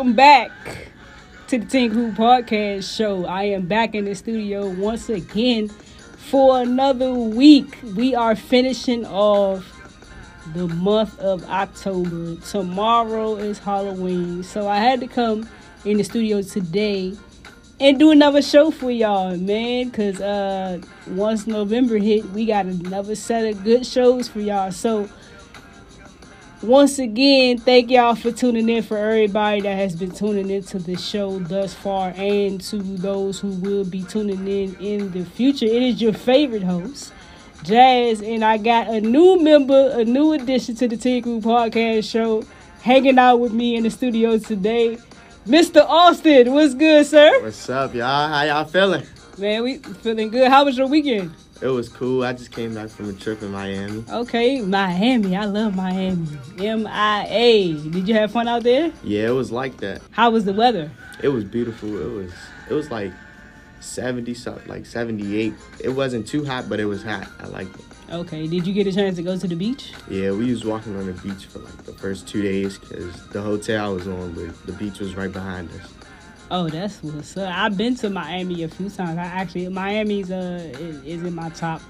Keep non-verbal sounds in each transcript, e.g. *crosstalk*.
Welcome back to the Teen Crew Podcast Show. I am back in the studio once again for another week. We are finishing off the month of October. Tomorrow is Halloween, so I had to come in the studio today and do another show for y'all, man. Cause uh, once November hit, we got another set of good shows for y'all. So once again, thank y'all for tuning in. For everybody that has been tuning into the show thus far, and to those who will be tuning in in the future, it is your favorite host. Jazz, and I got a new member, a new addition to the Teen Crew Podcast Show, hanging out with me in the studio today. Mr. Austin, what's good, sir? What's up, y'all? How y'all feeling? Man, we feeling good. How was your weekend? It was cool. I just came back from a trip in Miami. Okay, Miami. I love Miami. M I A. Did you have fun out there? Yeah, it was like that. How was the weather? It was beautiful. It was it was like 70 something, like 78. It wasn't too hot, but it was hot. I liked it. Okay, did you get a chance to go to the beach? Yeah, we was walking on the beach for like the first two days because the hotel I was on, but the beach was right behind us. Oh, that's what's up. I've been to Miami a few times. I actually Miami's uh is, is in my top,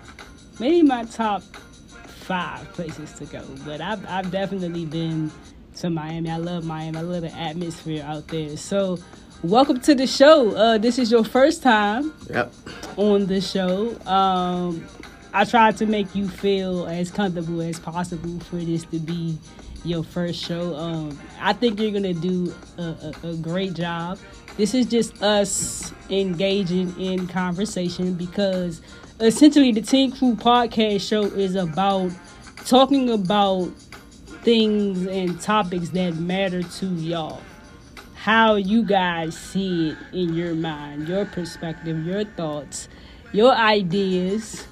maybe my top five places to go. But I've I've definitely been to Miami. I love Miami. I love the atmosphere out there. So, welcome to the show. Uh, this is your first time Yep. on the show. Um, I tried to make you feel as comfortable as possible for this to be your first show. Um, I think you're gonna do a, a, a great job. This is just us engaging in conversation because essentially the Teen Crew podcast show is about talking about things and topics that matter to y'all how you guys see it in your mind, your perspective, your thoughts, your ideas.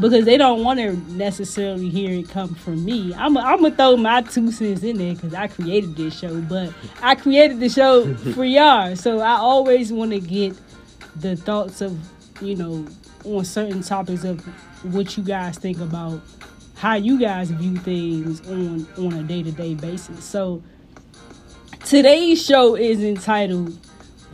Because they don't want to necessarily hear it come from me. I'm I'm gonna throw my two cents in there because I created this show, but I created the show *laughs* for y'all. So I always want to get the thoughts of you know on certain topics of what you guys think about how you guys view things on on a day to day basis. So Today's show is entitled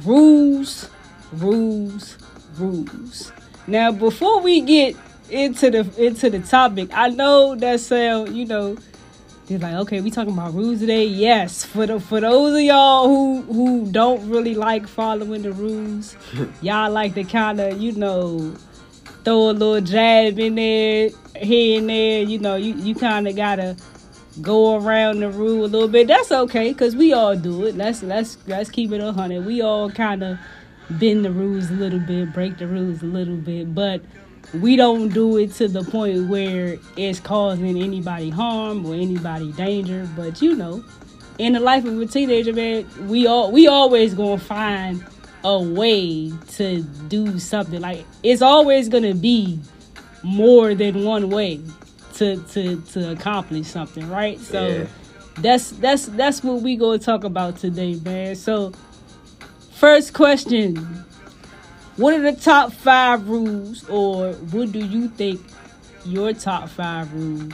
Rules, Rules, Rules. Now, before we get into the into the topic, I know that sound, you know, they're like, okay, we talking about rules today. Yes, for the for those of y'all who who don't really like following the rules, *laughs* y'all like to kind of, you know, throw a little jab in there, here and there. You know, you you kind of gotta go around the rule a little bit. That's okay, cause we all do it. Let's let's let's keep it a hundred. We all kind of bend the rules a little bit, break the rules a little bit, but we don't do it to the point where it's causing anybody harm or anybody danger. But you know, in the life of a teenager, man, we all we always gonna find a way to do something. Like it's always gonna be more than one way to to to accomplish something, right? So Yeah. that's that's that's what we gonna talk about today, man. So first question. What are the top five rules or what do you think your top five rule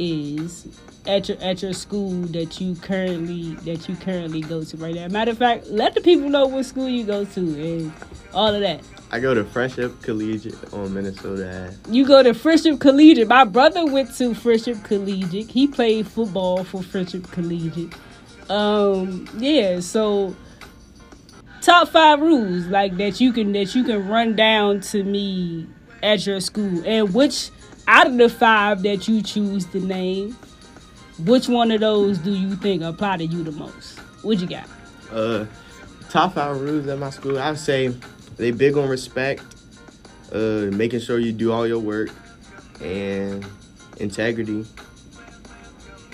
is at your at your school that you currently that you currently go to right now? Matter of fact, let the people know what school you go to and all of that. I go to Friendship Collegiate on Minnesota You go to Friendship Collegiate. My brother went to Friendship Collegiate. He played football for Friendship Collegiate. Um, yeah, so top five rules like that you can that you can run down to me at your school. And which out of the five that you choose to name, which one of those do you think apply to you the most? What you got? Uh, top five rules at my school. I would say they big on respect, uh, making sure you do all your work, and integrity. And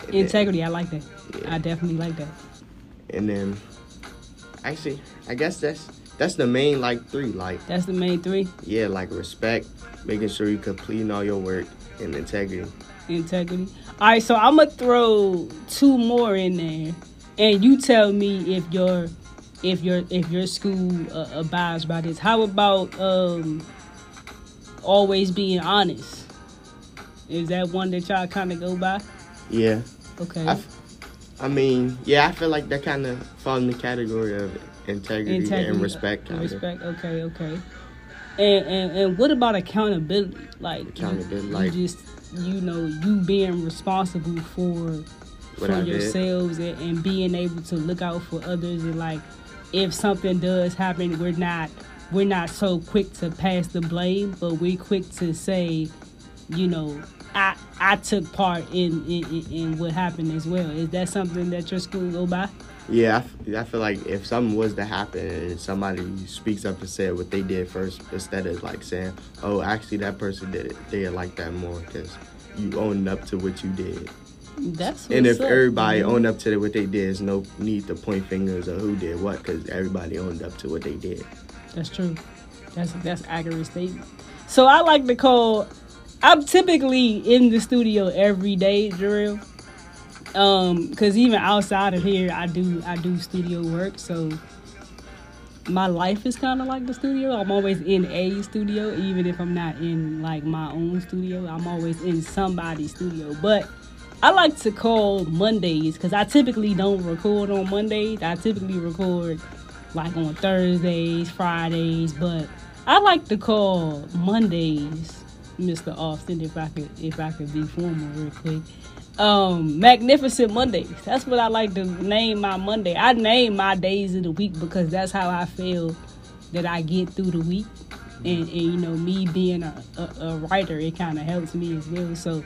then- Integrity, I like that. Yeah. I definitely like that. And then, actually, I guess that's that's the main like three. Like That's the main three. yeah, like respect, making sure you completing all your work, and integrity. integrity. All right, so I'm gonna throw two more in there, and you tell me if your if your if your school uh, abides by this. How about um always being honest? Is that one that y'all kind of go by? Yeah, Okay. I, I mean, yeah, I feel like that kind of fall in the category of integrity, Integrity and respect. Kinda. Respect. Okay. Okay. And, and and what about accountability? Like Accountability, you, like- you just you know you being responsible for for I yourselves and, and being able to look out for others and like if something does happen, we're not we're not so quick to pass the blame, but we're quick to say, you know, I I took part in in, in, in what happened as well. Is that something that your school go by? Yeah, I, f- I feel like if something was to happen and somebody speaks up and said what they did first, instead of like saying, "Oh, actually that person did it," they like that more because you owned up to what you did. That's and if up, everybody man. owned up to what they did, there's no need to point fingers of who did what because everybody owned up to what they did. That's true. That's that's accurate statement. So I like to call. I'm typically in the studio every day, Drill. Um, because even outside of here, I do I do studio work. So my life is kind of like the studio. I'm always in a studio, even if I'm not in like my own studio. I'm always in somebody's studio. But I like to call Mondays because I typically don't record on Mondays. I typically record like on Thursdays, Fridays, but I like to call Mondays, Mr. Austin, if I could if I could be formal real quick. Um, Magnificent Mondays. That's what I like to name my Monday. I name my days of the week because that's how I feel that I get through the week. And, and you know, me being a, a, a writer, it kind of helps me as well. So,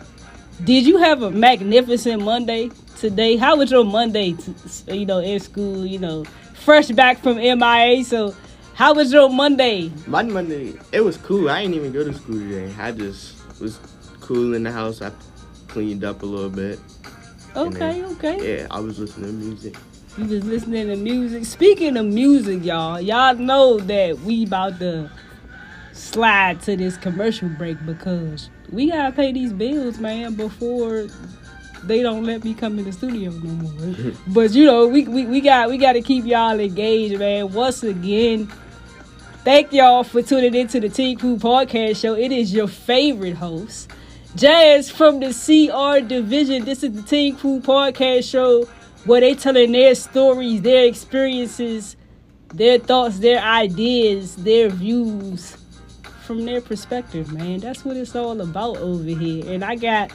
did you have a magnificent Monday today? How was your Monday, t- you know, in school, you know, fresh back from MIA? So, how was your Monday? My Monday, it was cool. I didn't even go to school today. I just was cool in the house. I cleaned up a little bit. Okay, okay. Yeah, I was listening to music. You was listening to music. Speaking of music, y'all, y'all know that we about to slide to this commercial break because we gotta pay these bills, man, before they don't let me come in the studio no more. *laughs* but you know, we, we, we got we gotta keep y'all engaged, man. Once again, thank y'all for tuning into the Teen Crew Podcast Show. It is your favorite host. Jazz from the CR division. This is the Teen Crew Podcast Show where they telling their stories, their experiences, their thoughts, their ideas, their views from their perspective, man. That's what it's all about over here. And I got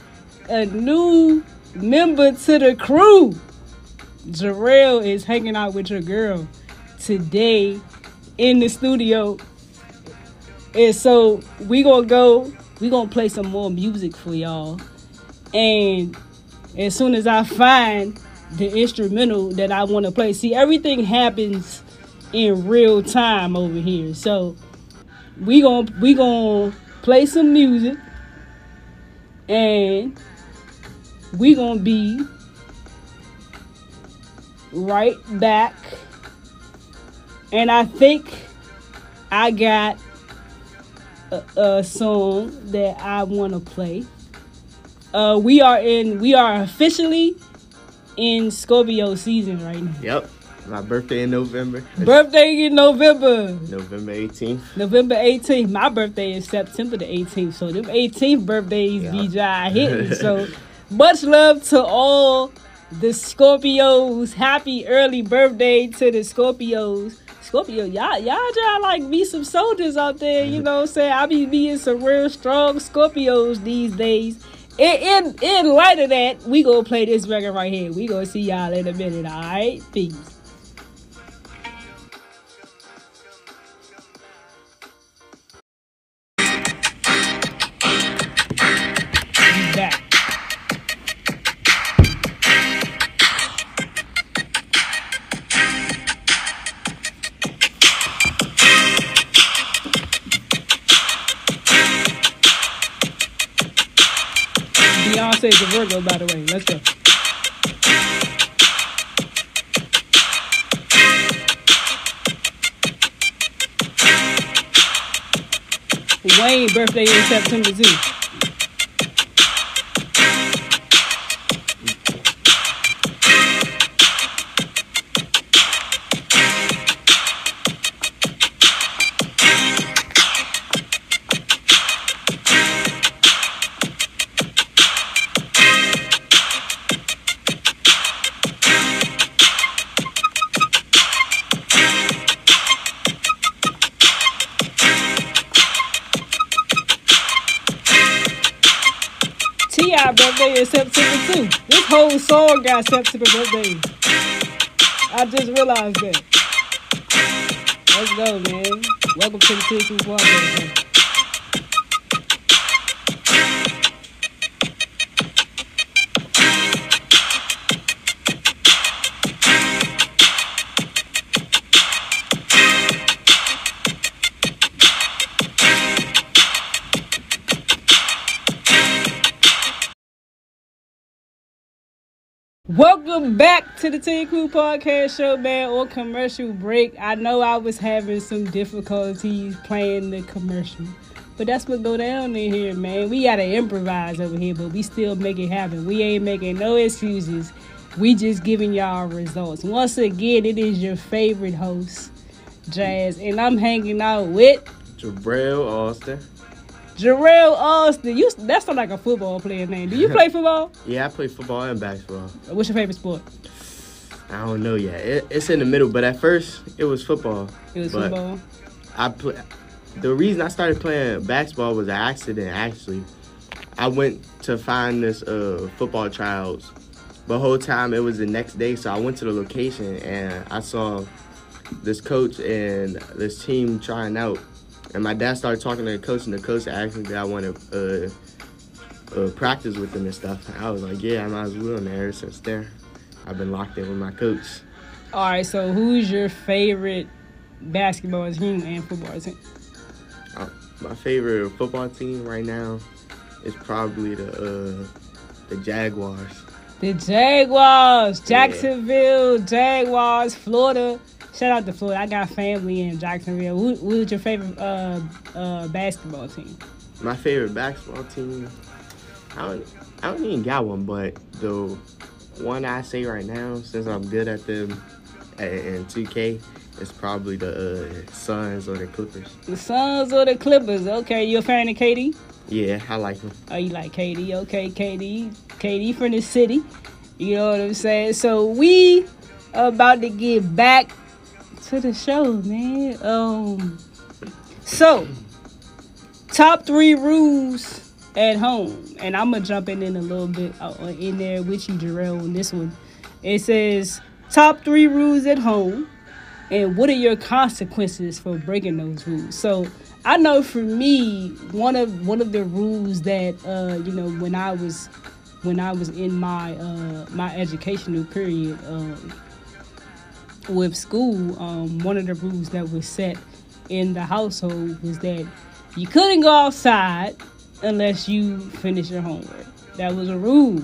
a new member to the crew. Jerell is hanging out with your girl today in the studio. And so we gonna go, we gonna play some more music for y'all. And as soon as I find the instrumental that I want to play, see everything happens in real time over here. So we gonna we gonna play some music and we gonna be right back. And I think I got a, a song that I want to play. Uh, we are in. We are officially in Scorpio season right now. Yep, my birthday in November. Birthday in November, November 18th. November 18th. My birthday is September the 18th. So them 18th birthdays be Yeah. dry hitting. *laughs* So much love to all the Scorpios. Happy early birthday to the Scorpios. Scorpio, y'all, y'all try like be some soldiers out there, you know what I'm saying? I be being some real strong Scorpios these days. In, in in light of that, we gonna play this record right here. We gonna see y'all in a minute, alright? Peace. Virgo, by the way. Let's go. Wayne birthday is September 2. September 2. This whole song got September birthday. I just realized that. Let's go, man. Welcome to the T Crew Podcast. Welcome back to the Teen Crew Podcast Show, man. or commercial break, I know I was having some difficulties playing the commercial, but that's what go down in here, man. We gotta improvise over here, but we still make it happen. We ain't making no excuses. We just giving y'all results. Once again, it is your favorite host, Jazz, and I'm hanging out with Jabril Austin. Jerell Austin. You that sound like a football player name. Do you play *laughs* football? Yeah, I play football and basketball. What's your favorite sport? I don't know yet. It, it's in the middle, but at first it was football. It was But football. I play. The reason I started playing basketball was an accident. Actually, I went to find this uh, football trials, The whole time it was the next day, so I went to the location and I saw this coach and this team trying out. And my dad started talking to the coach, and the coach asked me that I want to uh, uh, practice with him and stuff. And I was like, yeah, I might as well. And ever since there, I've been locked in with my coach. All right. So who's your favorite basketball team and football team? Uh, my favorite football team right now is probably the uh, the Jaguars. The Jaguars, Jacksonville Jaguars, Florida. Shout out to Florida. I got family in Jacksonville. Who, who's your favorite uh, uh, basketball team? My favorite basketball team, I don't, I don't even got one, but the one I say right now, since I'm good at them in 2K, is probably the uh, Suns or the Clippers. The Suns or the Clippers? Okay, you a fan of KD? Yeah, I like him. Oh, you like KD? Okay, KD. KD from the city. You know what I'm saying? So we about to get back to the show, man. Um, so top three rules at home, and I'm gonna jump in in a little bit uh, in there with you, Jerell, on this one. It says top three rules at home, and what are your consequences for breaking those rules? So I know for me, one of one of the rules that uh, you know when I was when I was in my uh, my educational period um, with school, um, one of the rules that was set in the household was that you couldn't go outside unless you finish your homework. That was a rule.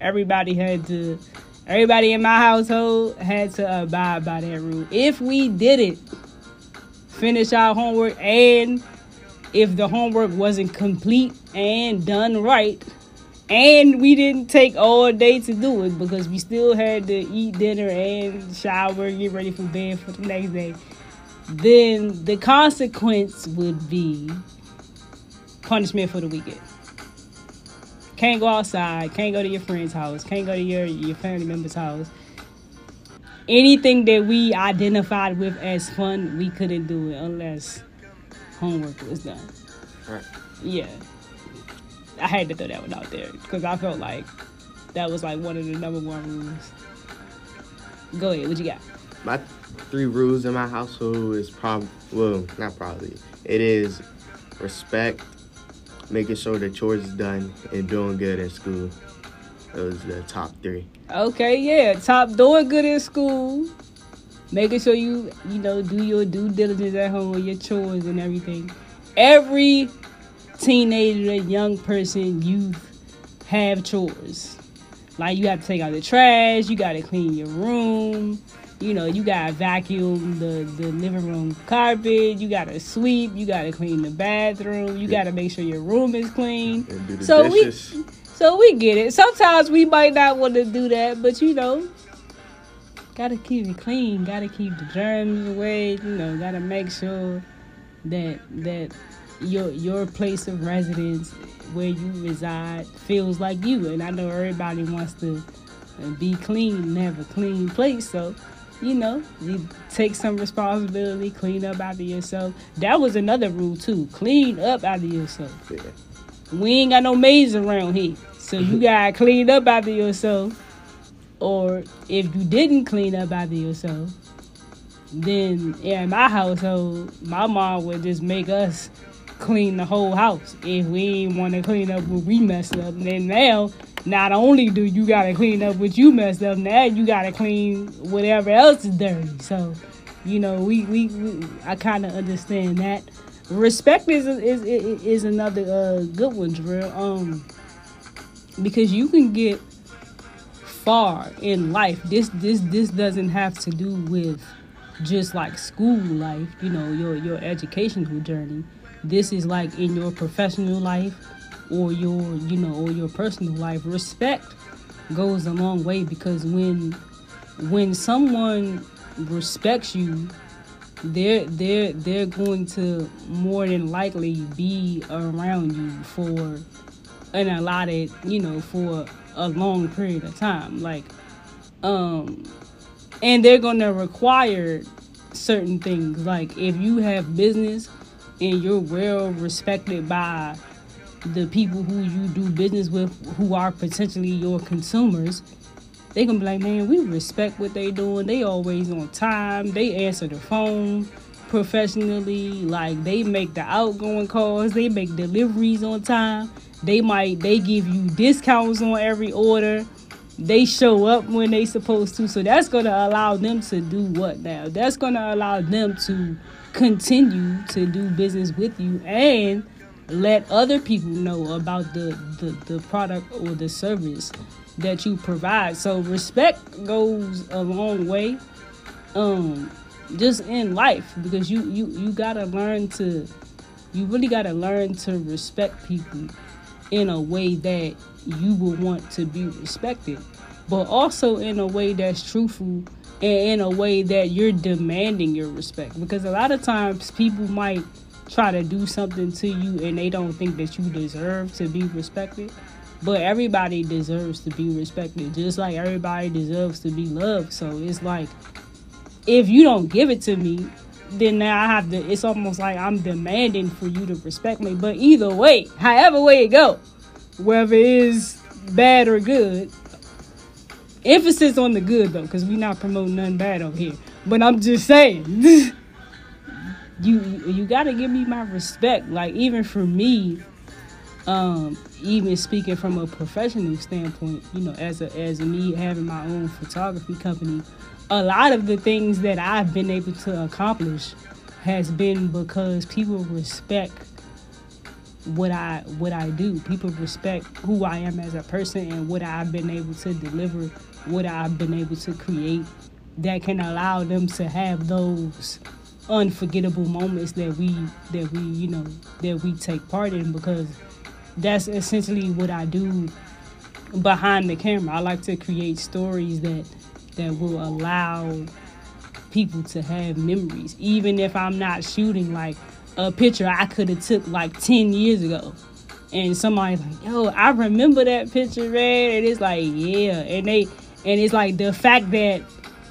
Everybody had to. Everybody in my household had to abide by that rule. If we didn't finish our homework and if the homework wasn't complete and done right, and we didn't take all day to do it because we still had to eat dinner and shower, get ready for bed for the next day, then the consequence would be punishment for the weekend. Can't go outside, can't go to your friend's house, can't go to your, your family member's house. Anything that we identified with as fun, we couldn't do it unless homework was done. Right. Yeah. I had to throw that one out there because I felt like that was like one of the number one rules. Go ahead, what you got? My three rules in my household is probably well, not probably. It is respect, making sure the chores is done, and doing good in school. Those are the top three. Okay, yeah. Top doing good in school. Making sure you, you know, do your due diligence at home, your chores and everything. Every teenager, young person, youth have chores. Like you have to take out the trash, you gotta clean your room, you know, you gotta vacuum the, the living room carpet, you gotta sweep, you gotta clean the bathroom, you gotta make sure your room is clean. And do the So we- So we get it. Sometimes we might not want to do that, but you know, gotta keep it clean. Gotta keep the germs away. You know, gotta make sure that that your your place of residence, where you reside, feels like you. And I know everybody wants to be clean and have a clean place. So, you know, you take some responsibility, clean up after yourself. That was another rule too. Clean up after yourself. Yeah. We ain't got no maids around here. So you *laughs* gotta clean up after yourself. Or if you didn't clean up after yourself, then in my household, my mom would just make us clean the whole house. If we didn't want to clean up what we messed up, then now not only do you gotta clean up what you messed up, now you gotta clean whatever else is dirty. So, you know, we we, we I kind of understand that. Respect is is is, another uh, good one, Jerell. Um, because you can get far in life. This this this doesn't have to do with just like school life, you know, your your educational journey. This is like in your professional life or your, you know, or your personal life. Respect goes a long way because when when someone respects you, they're they're they're going to more than likely be around you for an allotted, you know, for a long period of time. Like um and they're going to require certain things like if you have business and you're well respected by the people who you do business with who are potentially your consumers they gonna be like man we respect what they doing. They always on time. They answer the phone professionally. Like they make the outgoing calls. They make deliveries on time. They might they give you discounts on every order. They show up when they supposed to. So that's gonna allow them to do what now? That's gonna allow them to continue to do business with you and let other people know about the, the, the product or the service that you provide. So respect goes a long way. Um just in life because you you you gotta learn to you really gotta learn to respect people in a way that you will want to be respected, but also in a way that's truthful and in a way that you're demanding your respect. Because a lot of times people might try to do something to you and they don't think that you deserve to be respected. But everybody deserves to be respected, just like everybody deserves to be loved. So it's like, if you don't give it to me, then now I have to. It's almost like I'm demanding for you to respect me. But either way, however way it go, whether it is bad or good, emphasis on the good though, because we not promoting nothing bad over here. But I'm just saying, *laughs* you you gotta give me my respect. Like even for me, um, even speaking from a professional standpoint, you know, as a as me having my own photography company, a lot of the things that I've been able to accomplish has been because people respect what I what I do. People respect who I am as a person and what I've been able to deliver, what I've been able to create that can allow them to have those unforgettable moments that we that we, you know, that we take part in because that's essentially what I do behind the camera. I like to create stories that that will allow people to have memories even if I'm not shooting like a picture I could have took like 10 years ago. And somebody's like, yo, I remember that picture, man. And it's like, yeah. And they and it's like the fact that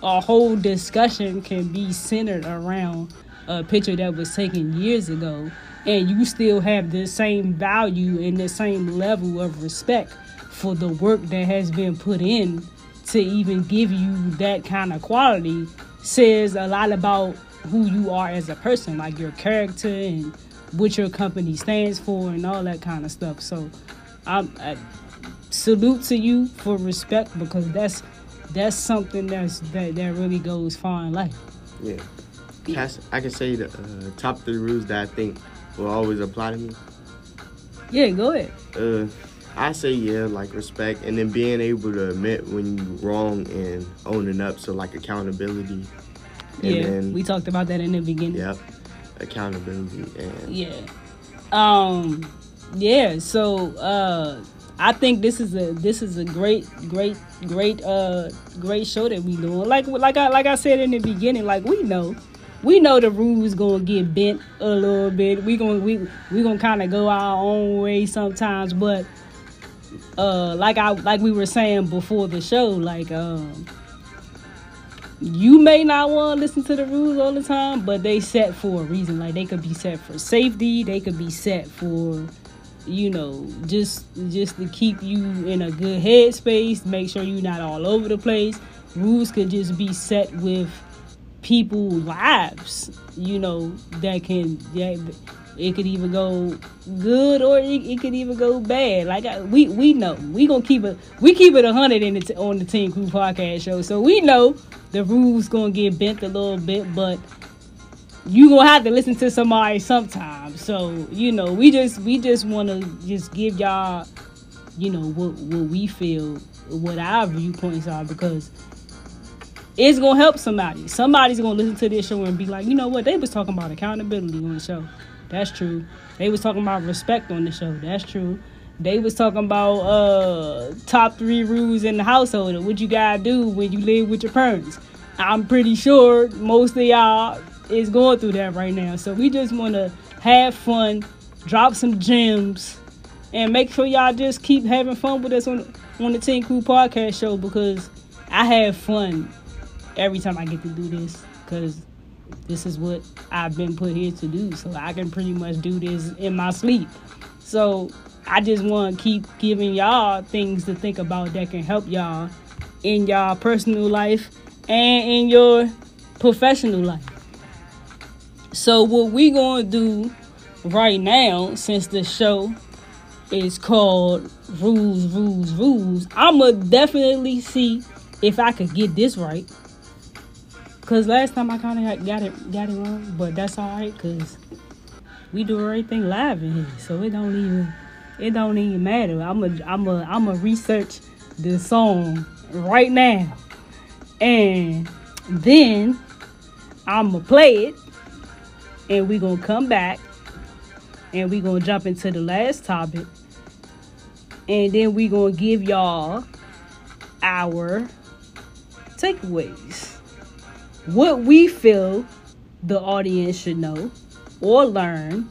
a whole discussion can be centered around a picture that was taken years ago and you still have the same value and the same level of respect for the work that has been put in to even give you that kind of quality says a lot about who you are as a person, like your character and what your company stands for and all that kind of stuff. So, I'm salute to you for respect because that's that's something that's that that really goes far in life. Yeah. Cass, I can say the uh, top three rules that I think will always apply to me. Yeah, go ahead. Uh, I say yeah, like respect, and then being able to admit when you're wrong and owning up. So like accountability and yeah, then, we talked about that in the beginning. Yep. Accountability and yeah. Um yeah, so uh I think this is a this is a great great great uh great show that we doing. Like like I like I said in the beginning, like we know we know the rules gonna get bent a little bit. We gonna we we gonna kind of go our own way sometimes, but uh like I like we were saying before the show, like um you may not want to listen to the rules all the time, but they set for a reason. Like they could be set for safety, they could be set for you know, just just to keep you in a good headspace, make sure you're not all over the place. Rules could just be set with people lives, you know, that can that it could even go good or it, it could even go bad. Like I, we we know we gonna keep it we keep it a hundred in the on the Teen Crew podcast show, so we know the rules gonna get bent a little bit, but you gonna have to listen to somebody sometime. So you know we just we just want to just give y'all you know what what we feel what our viewpoints are because it's gonna help somebody. Somebody's gonna listen to this show and be like, you know what? They was talking about accountability on the show. That's true. They was talking about respect on the show. That's true. They was talking about uh top three rules in the household. What you gotta do when you live with your parents. I'm pretty sure most of y'all is going through that right now. So we just wanna have fun, drop some gems, and make sure y'all just keep having fun with us on on the Teen Crew podcast show because I have fun every time I get to do this because this is what I've been put here to do. So I can pretty much do this in my sleep. So I just want to keep giving y'all things to think about that can help y'all in y'all personal life and in your professional life. So what we gonna do right now, since the show is called Rules, Rules, Rules, I'ma definitely see if I could get this right. Cause last time I kind of got it got it wrong, but that's all right. Cause we do everything live in here, so it don't even it don't even matter. I'm a I'm a I'm a research the song right now, and then I'm gonna play it, and we're gonna come back, and we're gonna jump into the last topic, and then we're gonna give y'all our takeaways what we feel the audience should know or learn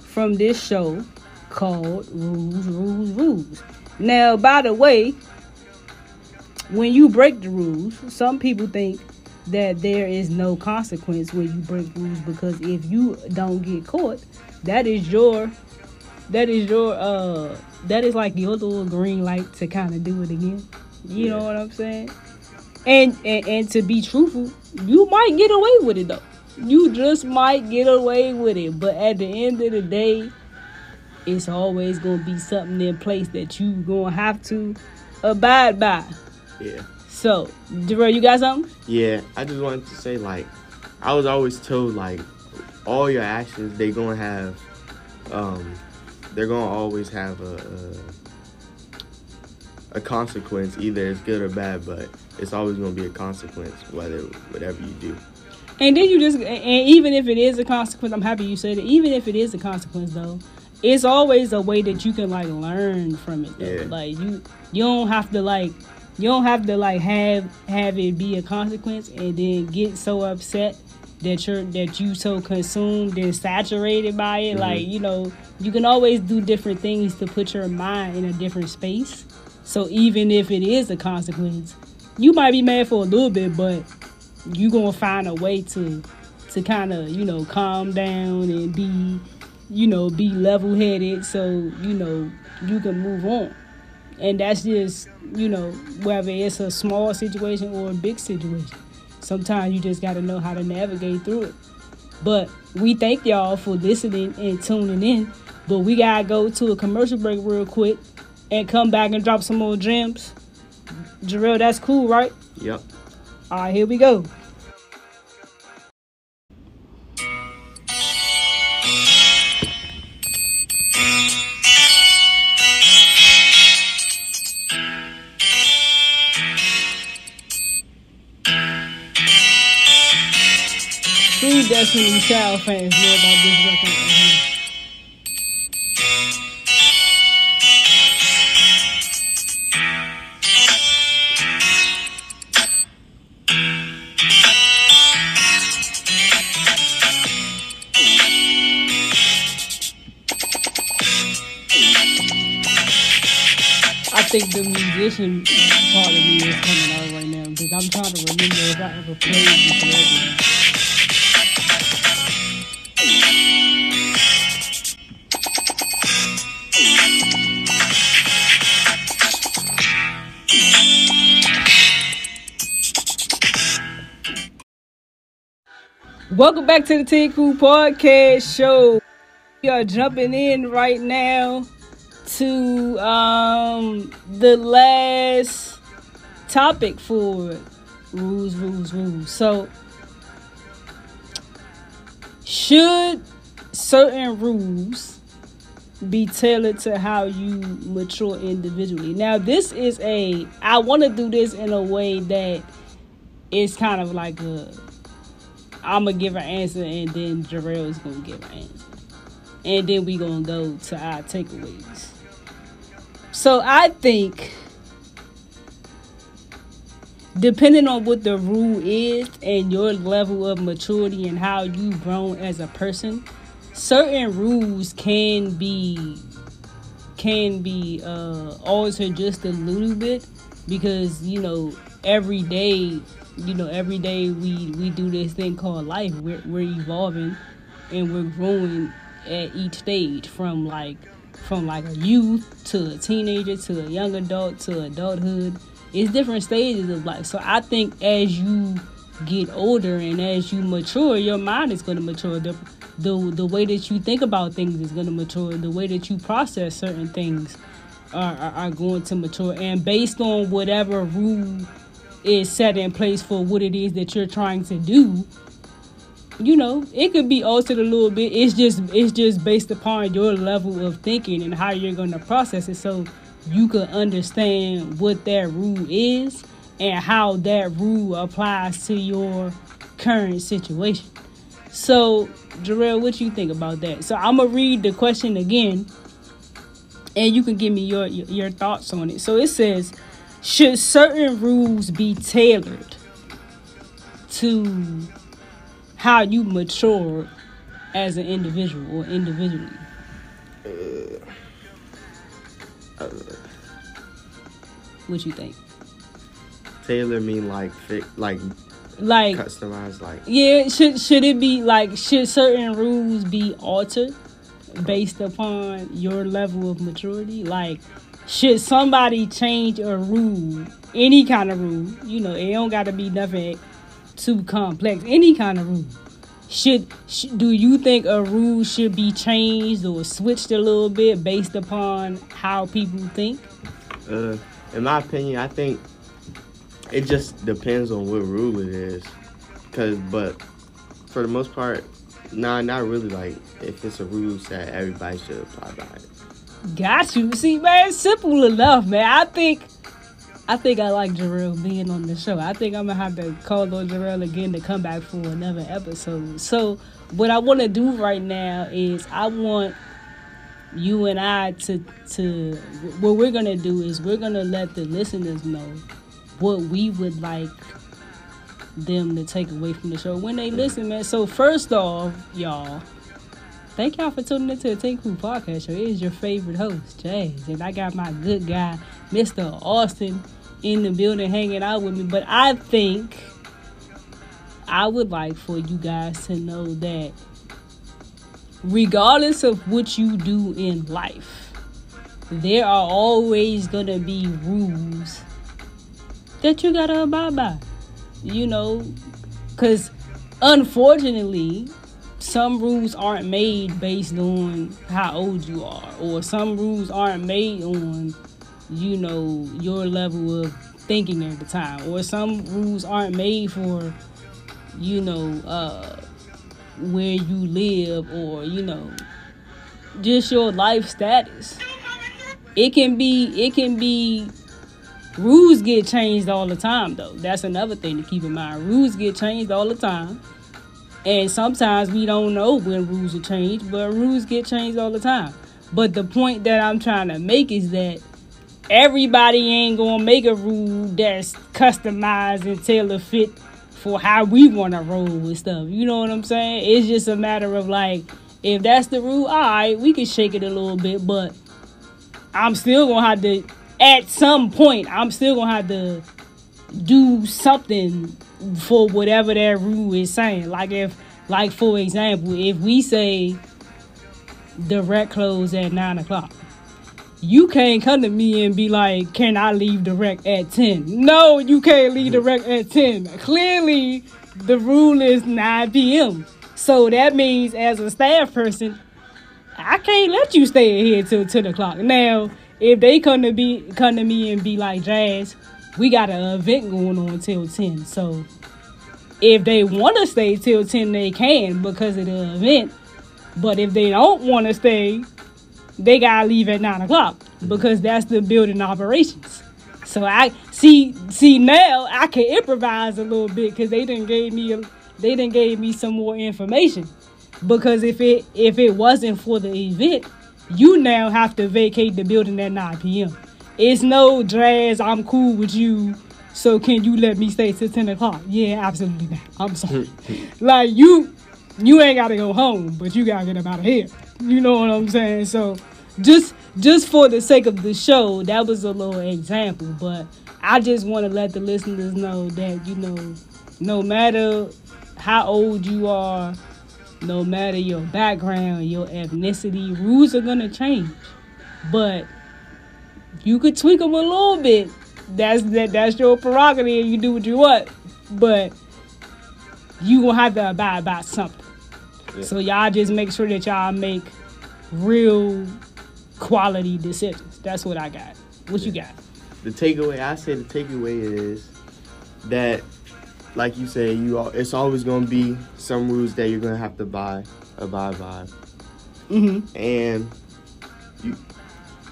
from this show called Rules, Rules, Rules. Now, by the way, when you break the rules, some people think that there is no consequence when you break rules because if you don't get caught, that is your that is your uh that is like your little green light to kind of do it again. You yeah. know what I'm saying? And, and and to be truthful, you might get away with it though. You just might get away with it. But at the end of the day, it's always gonna be something in place that you gonna have to abide by. Yeah. So, Jerell, you got something? Yeah, I just wanted to say like I was always told like all your actions they gonna have um they're gonna always have a, a, a consequence, either it's good or bad, but it's always going to be a consequence, whether whatever you do. And then you just, and even if it is a consequence, I'm happy you said it. Even if it is a consequence, though, it's always a way that you can like learn from it. Though. Yeah. Like you, you don't have to like, you don't have to like have have it be a consequence and then get so upset that you're that you so consumed and saturated by it. Mm-hmm. Like you know, you can always do different things to put your mind in a different space. So even if it is a consequence, you might be mad for a little bit, but you gonna find a way to to kind of you know calm down and be you know be level headed so you know you can move on and that's just you know whether it's a small situation or a big situation sometimes you just got to know how to navigate through it but we thank y'all for listening and tuning in but we gotta go to a commercial break real quick and come back and drop some more gems Jerell, that's cool, right? Yep. All right, here we go. Fans know about this record. think the musician part of me is coming out right now because I'm trying to remember if I ever played this record. Welcome back to the Teen Crew Podcast Show. We are jumping in right now to um the last topic for rules, rules, rules. So should certain rules be tailored to how you mature individually? Now this is a I want to do this in a way that is kind of like a I'm gonna give an answer and then Jerell is gonna give an answer. And then we gonna go to our takeaways. So I think depending on what the rule is and your level of maturity and how you've grown as a person, certain rules can be can be uh altered just a little bit because you know every day you know every day we we do this thing called life. We're, we're evolving and we're growing at each stage from like from like a youth to a teenager to a young adult to adulthood. It's different stages of life. So i think as you get older and as you mature your mind is going to mature. The, the the way that you think about things is going to mature. The way that you process certain things are, are, are going to mature. And based on whatever rule is set in place for what it is that you're trying to do. You know it could be altered a little bit. It's just it's just based upon your level of thinking and how you're going to process it. So you can understand what that rule is and how that rule applies to your current situation. So Jerell, what you think about that? So i'm gonna read the question again and you can give me your your, your thoughts on it. So it says should certain rules be tailored to how you mature as an individual or individually? Uh, uh, what you think? Tailor mean like like Like customized, like yeah, should should it be like should certain rules be altered based upon your level of maturity? Like should somebody change a rule, any kind of rule, you know, it don't got to be nothing too complex, any kind of rule. Should, sh- do you think a rule should be changed or switched a little bit based upon how people think? uh, in my opinion, I think it just depends on what rule it is. Cause, but for the most part, nah, not really. Like if it's a rule that everybody should apply by it. Got you. See, man, simple enough, man. I think, I think I like Jerell being on the show. I think I'm gonna have to call on Jerell again to come back for another episode. So, what I want to do right now is I want you and I to to what we're gonna do is we're gonna let the listeners know what we would like them to take away from the show when they listen, man. So first off, y'all, thank y'all for tuning into the Take Crew Podcast Show. It is your favorite host, James. and I got my good guy, Mr. Austin, in the building hanging out with me. But I think I would like for you guys to know that regardless of what you do in life, there are always gonna be rules that you gotta abide by. You know, because unfortunately, some rules aren't made based on how old you are, or some rules aren't made on, you know, your level of thinking at the time, or some rules aren't made for, you know, uh, where you live, or you know, just your life status. It can be, it can be rules get changed all the time though. That's another thing to keep in mind. Rules get changed all the time and sometimes we don't know when rules are changed but rules get changed all the time. But the point that i'm trying to make is that everybody ain't gonna make a rule that's customized and tailor fit for how we want to roll with stuff. You know what i'm saying? It's just a matter of like if that's the rule all right we can shake it a little bit but i'm still gonna have to at some point, I'm still gonna have to do something for whatever that rule is saying. Like if, like for example, if we say the rec close at nine o'clock, you can't come to me and be like, "Can I leave the rec at 10? No, you can't leave the rec at ten. Clearly, the rule is 9 p.m. So that means as a staff person, I can't let you stay here till 10 o'clock. Now, if they come to be come to me and be like, Jazz, we got an event going on till 10. So if they want to stay till 10, they can because of the event. But if they don't want to stay, they gotta leave at nine o'clock because that's the building operations. So I see see now I can improvise a little bit because they didn't gave me a, they didn't gave me some more information. Because if it if it wasn't for the event, you now have to vacate the building at 9 p.m. It's no dress. I'm cool with you. So can you let me stay till 10 o'clock? Yeah, absolutely not. I'm sorry. *laughs* like you you ain't gotta go home, but you gotta get them out of here. You know what I'm saying? So just just for the sake of the show, that was a little example. But I just want to let the listeners know that you know, no matter how old you are, no matter your background, your ethnicity, rules are gonna change. But you could tweak them a little bit. That's that. That's your prerogative. You do what you want, but you gonna have to abide by something. Yeah. So y'all just make sure that y'all make real quality decisions. That's what I got. What yeah. you got? The takeaway, I say the takeaway is that, like you say, you all, it's always gonna be some rules that you're gonna have to buy, abide by. Mm-hmm. And you,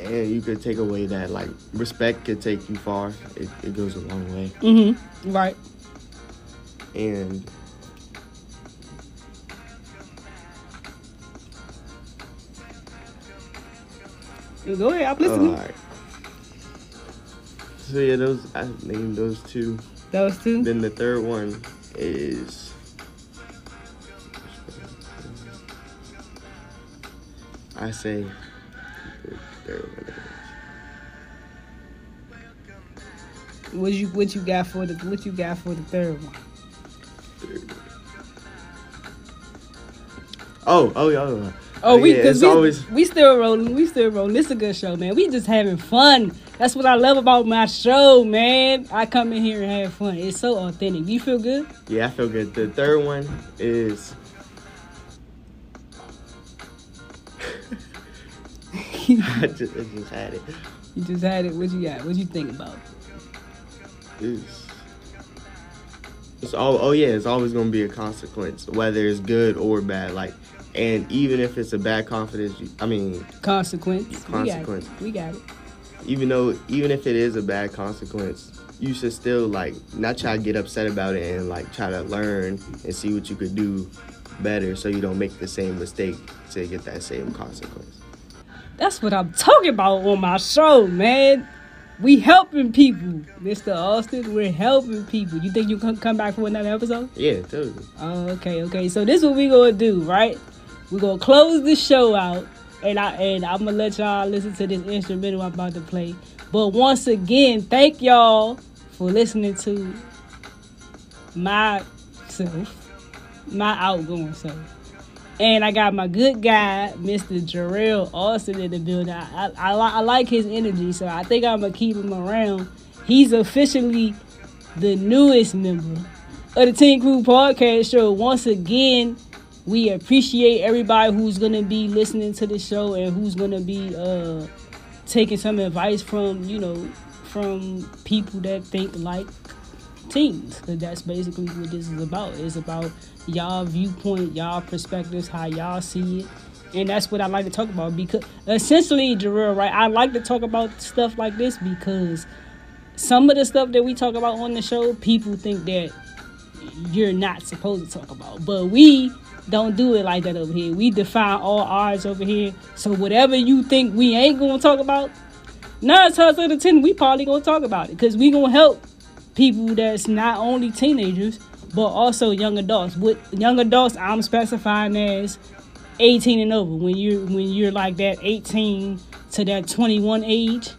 and you could take away that like respect could take you far. It, it goes a long way. Mm-hmm. Right. And Go ahead, I'm listening. All right. So yeah, those I named those two. Those two. Then the third one is. I say. What you what you got for the what you got for the third one? Oh, oh, yeah. Oh, Oh, we because we, always... we still rolling. We still rolling. It's a good show, man. We just having fun. That's what I love about my show, man. I come in here and have fun. It's so authentic. You feel good? Yeah, I feel good. The third one is. *laughs* *laughs* I, just, I just had it. You just had it. What you got? What you think about? It's, it's all. Oh yeah, it's always gonna be a consequence, whether it's good or bad. Like and even if it's a bad confidence, I mean consequence. Consequence. We got, we got it. Even though, even if it is a bad consequence, you should still like not try to get upset about it and like try to learn and see what you could do better so you don't make the same mistake to get that same consequence. That's what I'm talking about on my show, man. We helping people, Mr. Austin. We're helping people. You think you can come back for another episode? Yeah, totally. Oh, okay, okay. So this is what we gonna do, right? We're gonna close the show out, and I and I'm gonna let y'all listen to this instrumental I'm about to play. But once again, thank y'all for listening to myself, my outgoing self. And I got my good guy, Mr. Jerell Austin, in the building. I, I, I, like his energy, so I think I'm gonna keep him around. He's officially the newest member of the Teen Crew Podcast Show. Once again, we appreciate everybody who's gonna be listening to the show and who's gonna be uh, taking some advice from you know from people that think like teens because that's basically what this is about it's about y'all viewpoint y'all perspectives how y'all see it and that's what i like to talk about because essentially Jerell, right i like to talk about stuff like this because some of the stuff that we talk about on the show people think that you're not supposed to talk about but we don't do it like that over here. We define all odds over here. So whatever you think we ain't gonna talk about, nine times out of ten, we probably gonna talk about it because we gonna help people that's not only teenagers but also young adults. With young adults, I'm specifying as 18 and over. When you're when you're like that 18 to that 21 age,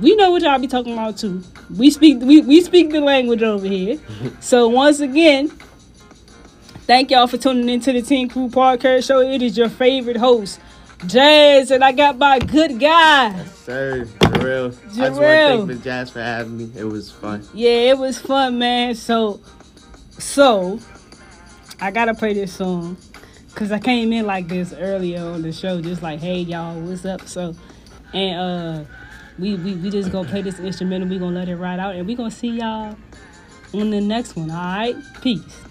we know what y'all be talking about too. We speak we, we speak the language over here. *laughs* so once again, Thank y'all for tuning into the Teen Crew Podcast Show. It is your favorite host, Jazz, and I got my good guy. Sir. Jerell. Jerell. I just want to thank Miss Jazz for having me. It was fun. Yeah, it was fun, man. So so I gotta play this song because I came in like this earlier on the show, just like, hey y'all, what's up? So, and uh, we we, we just gonna play this instrumental. We gonna let it ride out, and we gonna see y'all on the next one. All right, peace.